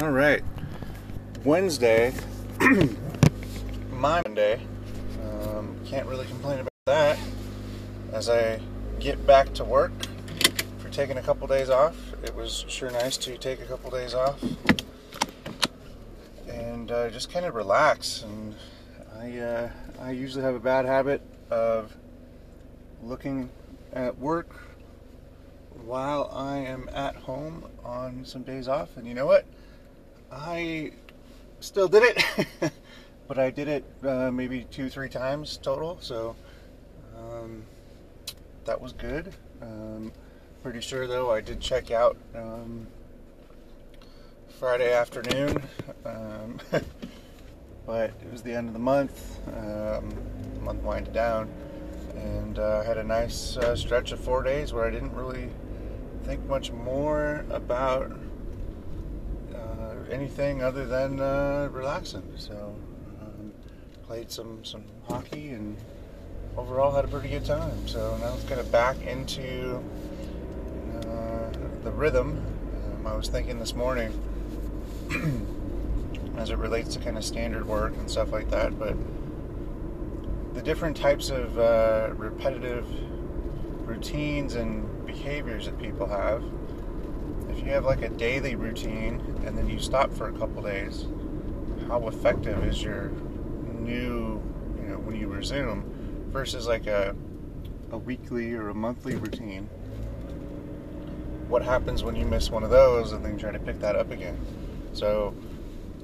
All right. Wednesday, my Monday. Um, can't really complain about that. As I get back to work for taking a couple days off, it was sure nice to take a couple days off and uh, just kind of relax. And I, uh, I usually have a bad habit of looking at work while I am at home on some days off. And you know what? I still did it, but I did it uh, maybe two, three times total. So um, that was good. Um, pretty sure though, I did check out um, Friday afternoon, um, but it was the end of the month. Um, month winded down, and uh, I had a nice uh, stretch of four days where I didn't really think much more about anything other than uh, relaxing. So um, played some some hockey and overall had a pretty good time. So now it's kind of back into uh, the rhythm. Um, I was thinking this morning as it relates to kind of standard work and stuff like that, but the different types of uh, repetitive routines and behaviors that people have. If you have like a daily routine and then you stop for a couple days, how effective is your new, you know, when you resume versus like a, a weekly or a monthly routine? What happens when you miss one of those and then try to pick that up again? So,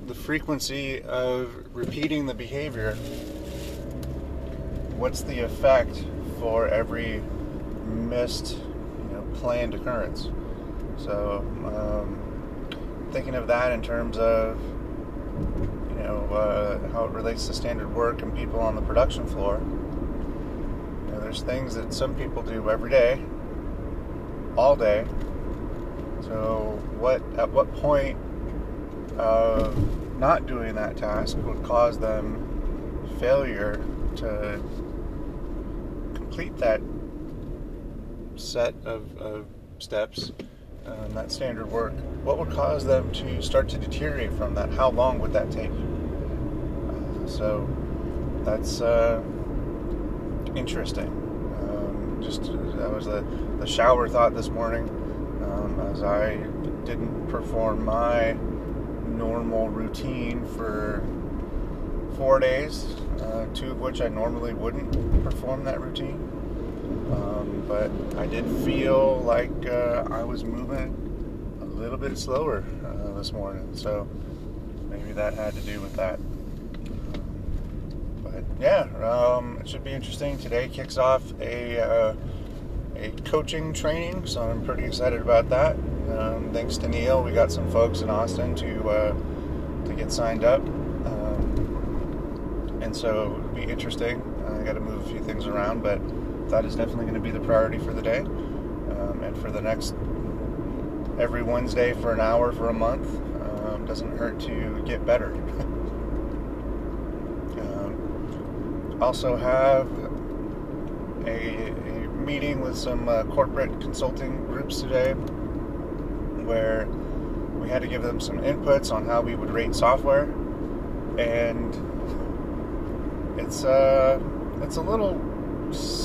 the frequency of repeating the behavior, what's the effect for every missed, you know, planned occurrence? So, um, thinking of that in terms of, you know, uh, how it relates to standard work and people on the production floor. You know, there's things that some people do every day, all day. So, what at what point of not doing that task would cause them failure to complete that set of, of steps, um, that standard work, what would cause them to start to deteriorate from that? How long would that take? Uh, so that's uh, interesting. Um, just that was the, the shower thought this morning um, as I didn't perform my normal routine for four days, uh, two of which I normally wouldn't perform that routine. Um, but I did feel like uh, I was moving a little bit slower uh, this morning, so maybe that had to do with that. But yeah, um, it should be interesting. Today kicks off a uh, a coaching training, so I'm pretty excited about that. Um, thanks to Neil, we got some folks in Austin to uh, to get signed up, um, and so it'll be interesting. I got to move a few things around, but that is definitely going to be the priority for the day, um, and for the next every Wednesday for an hour for a month. Um, doesn't hurt to get better. Um, also have a, a, meeting with some uh, corporate consulting groups today where we had to give them some inputs on how we would rate software, and it's uh, it's a little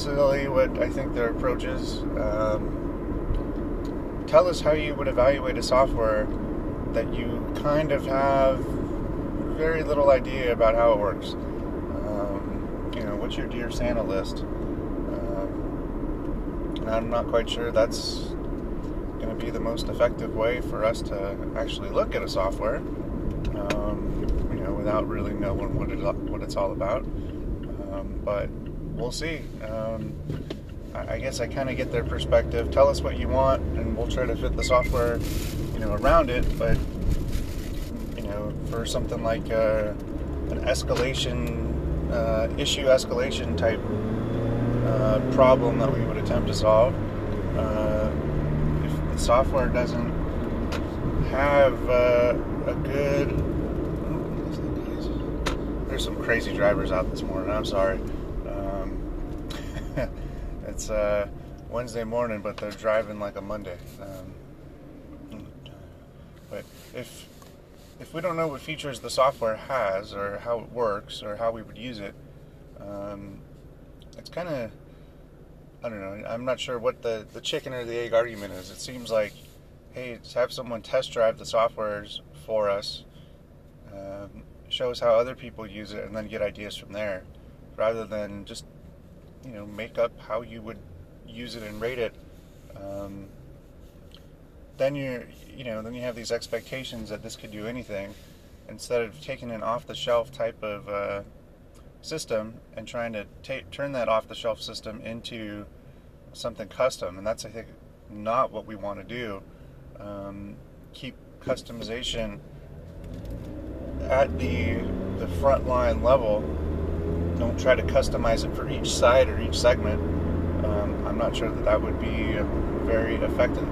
silly what I think their approach is. Um, tell us how you would evaluate a software that you kind of have very little idea about how it works. Um, you know, what's your Dear Santa list? Um, and I'm not quite sure that's going to be the most effective way for us to actually look at a software, um, you know, without really knowing what, it, what it's all about. Um, but we'll see. Um, I, guess I kind of get their perspective. Tell us what you want, and we'll try to fit the software, you know, around it. But you know, for something like uh, an escalation uh, issue escalation type uh, problem that we would attempt to solve, uh, if the software doesn't have uh, a good there's some crazy drivers out this morning. I'm sorry. It's uh, Wednesday morning, but they're driving like a Monday. Um, but if if we don't know what features the software has or how it works or how we would use it, um, it's kind of I don't know. I'm not sure what the the chicken or the egg argument is. It seems like, hey, have someone test drive the softwares for us, um, show us how other people use it, and then get ideas from there, rather than just you know make up how you would use it and rate it. Um, then you're you know then you have these expectations that this could do anything, instead of taking an off the shelf type of uh, system and trying to turn that off the shelf system into something custom. And that's, I think, not what we want to do. Um, keep customization at the, the front line level. Don't try to customize it for each side or each segment. Um, I'm not sure that that would be very effective.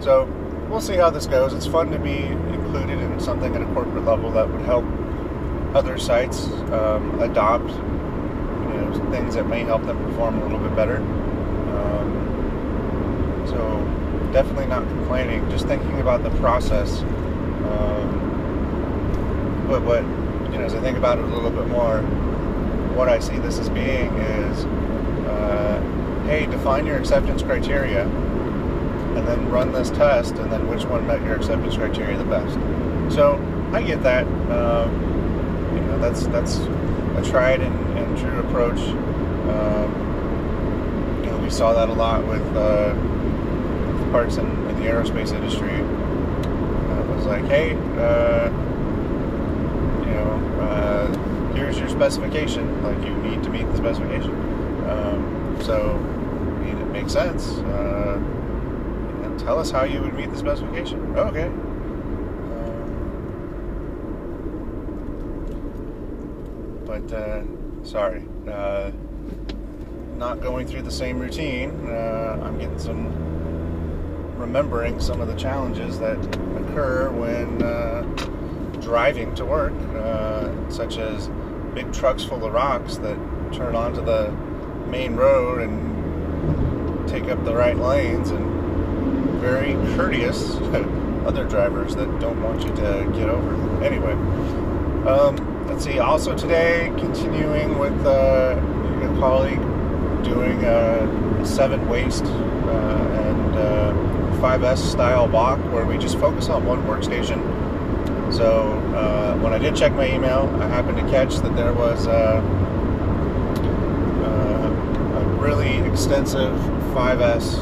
So we'll see how this goes. It's fun to be included in something at a corporate level that would help other sites um, adopt you know, things that may help them perform a little bit better. Um, so definitely not complaining, just thinking about the process. Um, but what you know, as I think about it a little bit more, what I see this as being is, uh, hey, define your acceptance criteria, and then run this test, and then which one met your acceptance criteria the best. So I get that. Um, you know, that's that's a tried and, and true approach. Um, you know, we saw that a lot with uh, parts in, in, the aerospace industry. Uh, it was like, hey, uh, you know, uh, here's your specification. Like, you need to meet the specification. Um, so, I mean, it makes sense. Uh, tell us how you would meet the specification. Okay. but uh, sorry, uh, not going through the same routine. Uh, I'm getting some remembering some of the challenges that occur when uh, driving to work, uh, such as big trucks full of rocks that turn onto the main road and take up the right lanes, and very courteous other drivers that don't want you to get over. Anyway. Um, let's see. Also today, continuing with uh, a colleague doing a seven waste uh, and uh, 5S style walk where we just focus on one workstation. So uh, when I did check my email, I happened to catch that there was a, uh, a really extensive 5S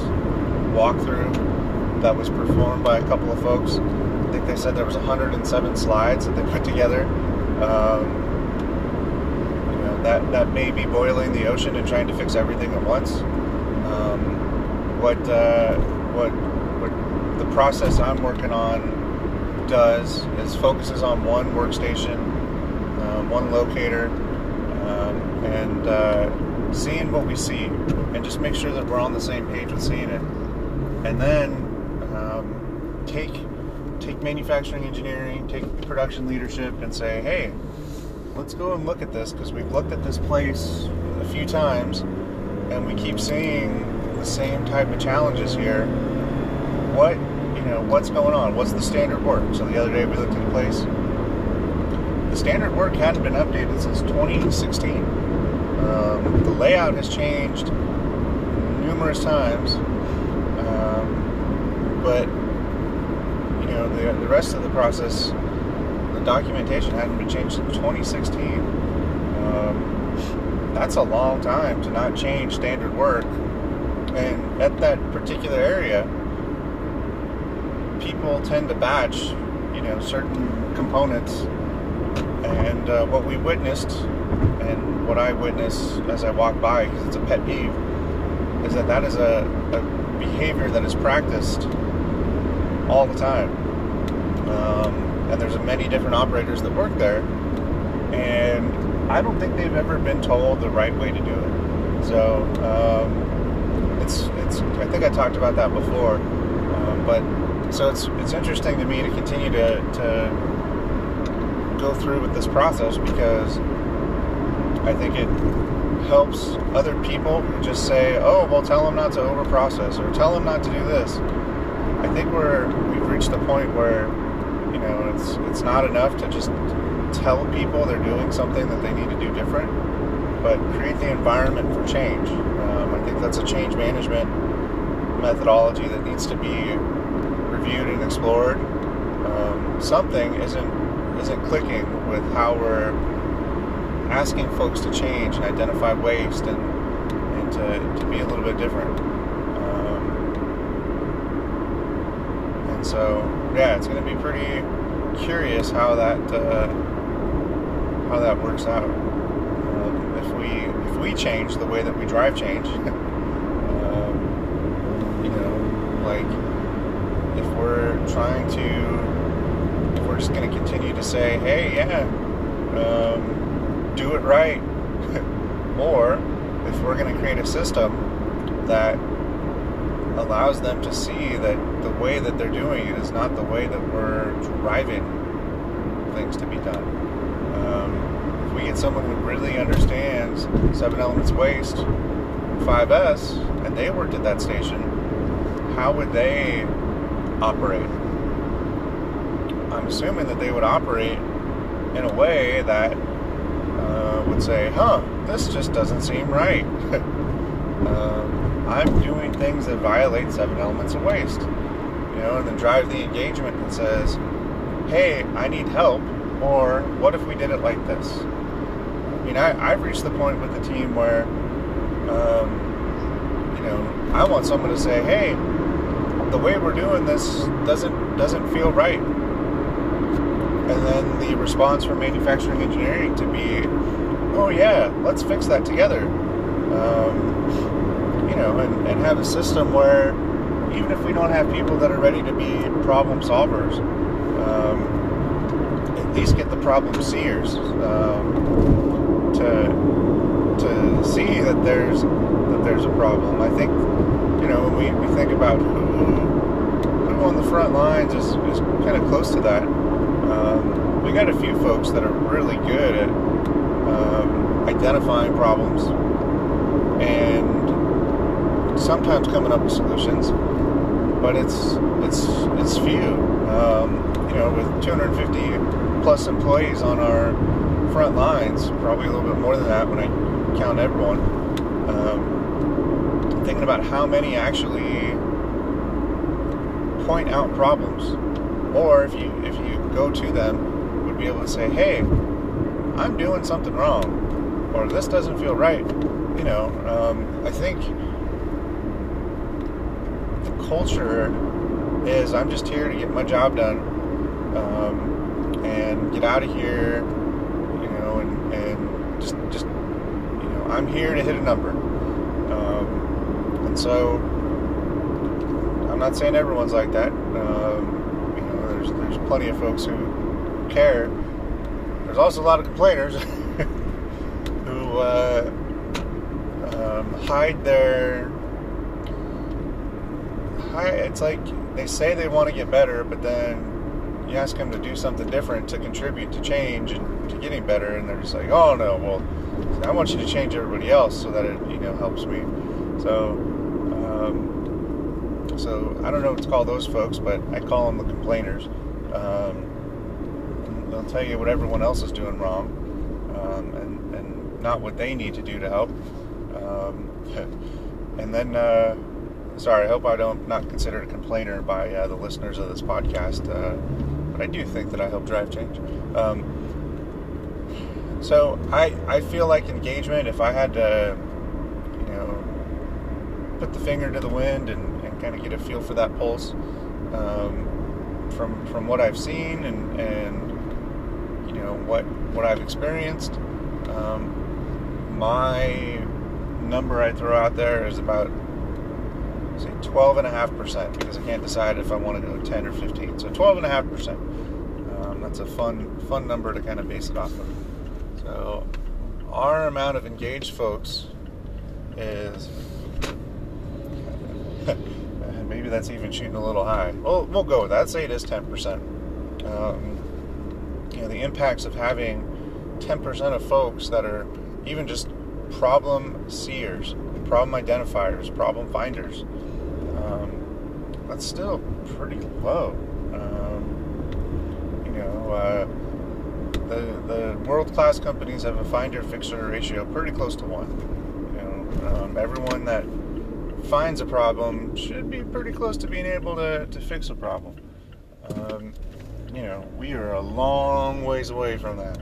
walkthrough that was performed by a couple of folks. I think they said there was 107 slides that they put together um, you know, that that may be boiling the ocean and trying to fix everything at once. Um, what uh, what what the process I'm working on does is focuses on one workstation, um, one locator, um, and uh, seeing what we see, and just make sure that we're on the same page with seeing it, and then um, take take manufacturing engineering, take production leadership, and say, hey, let's go and look at this because we've looked at this place a few times and we keep seeing the same type of challenges here. What, you know, what's going on? What's the standard work? So the other day we looked at a place. The standard work hadn't been updated since 2016. Um, the layout has changed numerous times, um, but you know, the, the rest of the process, the documentation hadn't been changed since 2016. Um, that's a long time to not change standard work. And at that particular area, people tend to batch, you know, certain components. And uh, what we witnessed, and what I witness as I walk by, because it's a pet peeve, is that that is a, a behavior that is practiced all the time. Um, and there's many different operators that work there, and I don't think they've ever been told the right way to do it. So um, it's it's I think I talked about that before, um, but so it's it's interesting to me to continue to to go through with this process because I think it helps other people just say, "Oh, well, tell them not to overprocess or tell them not to do this." I think we're we've reached the point where you know, it's it's not enough to just tell people they're doing something that they need to do different, but create the environment for change. Um, I think that's a change management methodology that needs to be reviewed and explored. Um, something isn't isn't clicking with how we're asking folks to change and identify waste and and to, to be a little bit different. Um, and so, yeah, it's going to be pretty curious how that uh, how that works out. Um, if we if we change the way that we drive change, um, you know, like we're trying to, we're just going to continue to say, hey, yeah, um, do it right, or if we're going to create a system that allows them to see that the way that they're doing it is not the way that we're driving things to be done. Um, if we get someone who really understands seven elements waste, 5S, and they worked at that station, how would they operate? I'm assuming that they would operate in a way that uh, would say, huh, this just doesn't seem right. um, I'm doing things that violate seven elements of waste. You know, and then drive the engagement that says, hey, I need help, or what if we did it like this? I mean, I, I've reached the point with the team where, um, you know, I want someone to say, hey, the way we're doing this doesn't doesn't feel right. And then the response from manufacturing engineering to be, oh yeah, let's fix that together. Um, you know, and, and have a system where even if we don't have people that are ready to be problem solvers, um, at least get the problem seers um, to to see that there's that there's a problem. I think you know when we, we think about who who on the front lines is, is kind of close to that. Um, we got a few folks that are really good at um, identifying problems and sometimes coming up with solutions, but it's it's it's few. Um, you know, with 250 plus employees on our front lines, probably a little bit more than that when I count everyone. Um, thinking about how many actually point out problems, or if you if you go to them, would be able to say, "Hey, I'm doing something wrong," or "This doesn't feel right." You know, um, I think the culture is I'm just here to get my job done um, and get out of here, you know, and, and just just you know, I'm here to hit a number, um, and so I'm not saying everyone's like that. Um, you know, there's there's plenty of folks who care. There's also a lot of complainers who uh, um, hide their. It's like they say they want to get better, but then you ask them to do something different to contribute to change and to getting better, and they're just like, "Oh no, well, I want you to change everybody else so that it you know helps me." So, um, so I don't know what to call those folks, but I call them the complainers. Um, they'll tell you what everyone else is doing wrong, um, and and not what they need to do to help. Um, and then, uh, sorry, I hope I don't not considered a complainer by uh, the listeners of this podcast, uh, but I do think that I help drive change. Um, so I I feel like engagement. If I had to, you know, put the finger to the wind and, and kind of get a feel for that pulse um, from from what I've seen and and you know what what I've experienced. Um, my number I throw out there is about say 12 and a half percent because I can't decide if I want to go 10 or 15. So 12 and a half percent. Um, that's a fun fun number to kind of base it off of. So our amount of engaged folks is maybe that's even shooting a little high. Well, we'll go with that. Say it is 10 percent. Um, you know the impacts of having 10% of folks that are even just problem seers, problem identifiers, problem finders. Um, that's still pretty low. Um, you know, uh, the the world class companies have a finder fixer ratio pretty close to one. You know, um, everyone that finds a problem should be pretty close to being able to, to fix a problem. Um, you know, we are a long ways away from that.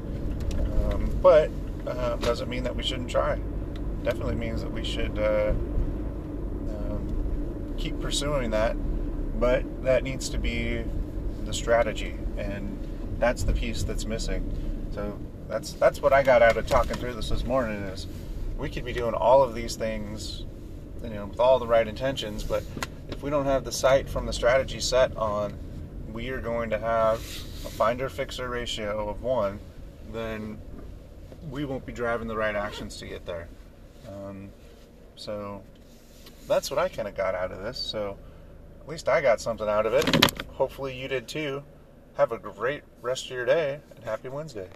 Um, but uh, doesn't mean that we shouldn't try. Definitely means that we should uh, um, keep pursuing that. But that needs to be the strategy, and that's the piece that's missing. So that's that's what I got out of talking through this this morning. Is we could be doing all of these things, you know, with all the right intentions, but if we don't have the sight from the strategy set on, we are going to have a finder fixer ratio of one, then we won't be driving the right actions to get there. Um, so that's what I kind of got out of this. So at least I got something out of it. Hopefully you did too. Have a great rest of your day and happy Wednesday.